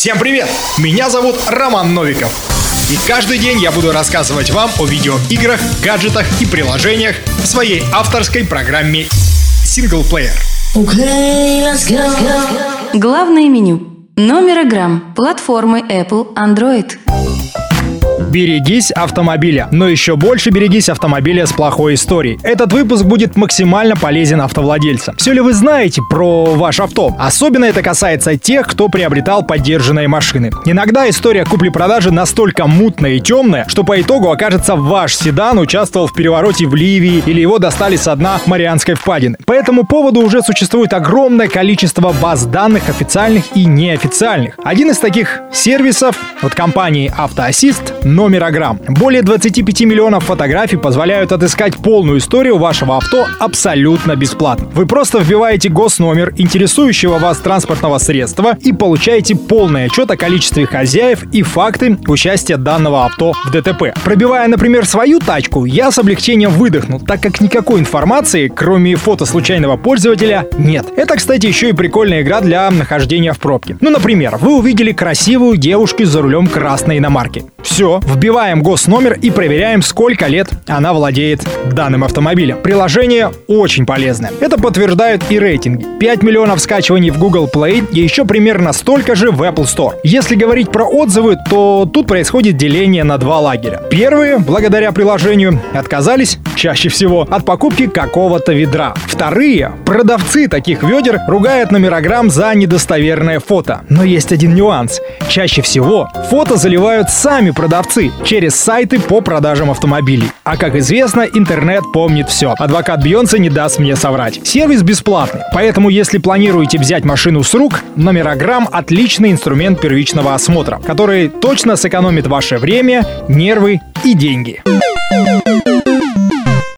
Всем привет! Меня зовут Роман Новиков. И каждый день я буду рассказывать вам о видеоиграх, гаджетах и приложениях в своей авторской программе Player. Okay. Главное меню. Номер играм. Платформы Apple, Android. Берегись автомобиля, но еще больше берегись автомобиля с плохой историей. Этот выпуск будет максимально полезен автовладельцам. Все ли вы знаете про ваш авто? Особенно это касается тех, кто приобретал поддержанные машины. Иногда история купли-продажи настолько мутная и темная, что по итогу окажется ваш седан участвовал в перевороте в Ливии или его достали с дна Марианской впадины. По этому поводу уже существует огромное количество баз данных официальных и неофициальных. Один из таких сервисов от компании Автоассист номерограмм. Более 25 миллионов фотографий позволяют отыскать полную историю вашего авто абсолютно бесплатно. Вы просто вбиваете госномер интересующего вас транспортного средства и получаете полный отчет о количестве хозяев и факты участия данного авто в ДТП. Пробивая, например, свою тачку, я с облегчением выдохнул, так как никакой информации, кроме фото случайного пользователя, нет. Это, кстати, еще и прикольная игра для нахождения в пробке. Ну, например, вы увидели красивую девушку за рулем красной иномарки. Все, вбиваем госномер и проверяем, сколько лет она владеет данным автомобилем. Приложение очень полезное. Это подтверждают и рейтинги. 5 миллионов скачиваний в Google Play и еще примерно столько же в Apple Store. Если говорить про отзывы, то тут происходит деление на два лагеря. Первые, благодаря приложению, отказались чаще всего от покупки какого-то ведра. Вторые, продавцы таких ведер ругают номерограмм за недостоверное фото. Но есть один нюанс. Чаще всего фото заливают сами продавцы через сайты по продажам автомобилей. А как известно, интернет помнит все. Адвокат Бьонса не даст мне соврать. Сервис бесплатный, поэтому если планируете взять машину с рук, номерограмм – отличный инструмент первичного осмотра, который точно сэкономит ваше время, нервы и деньги.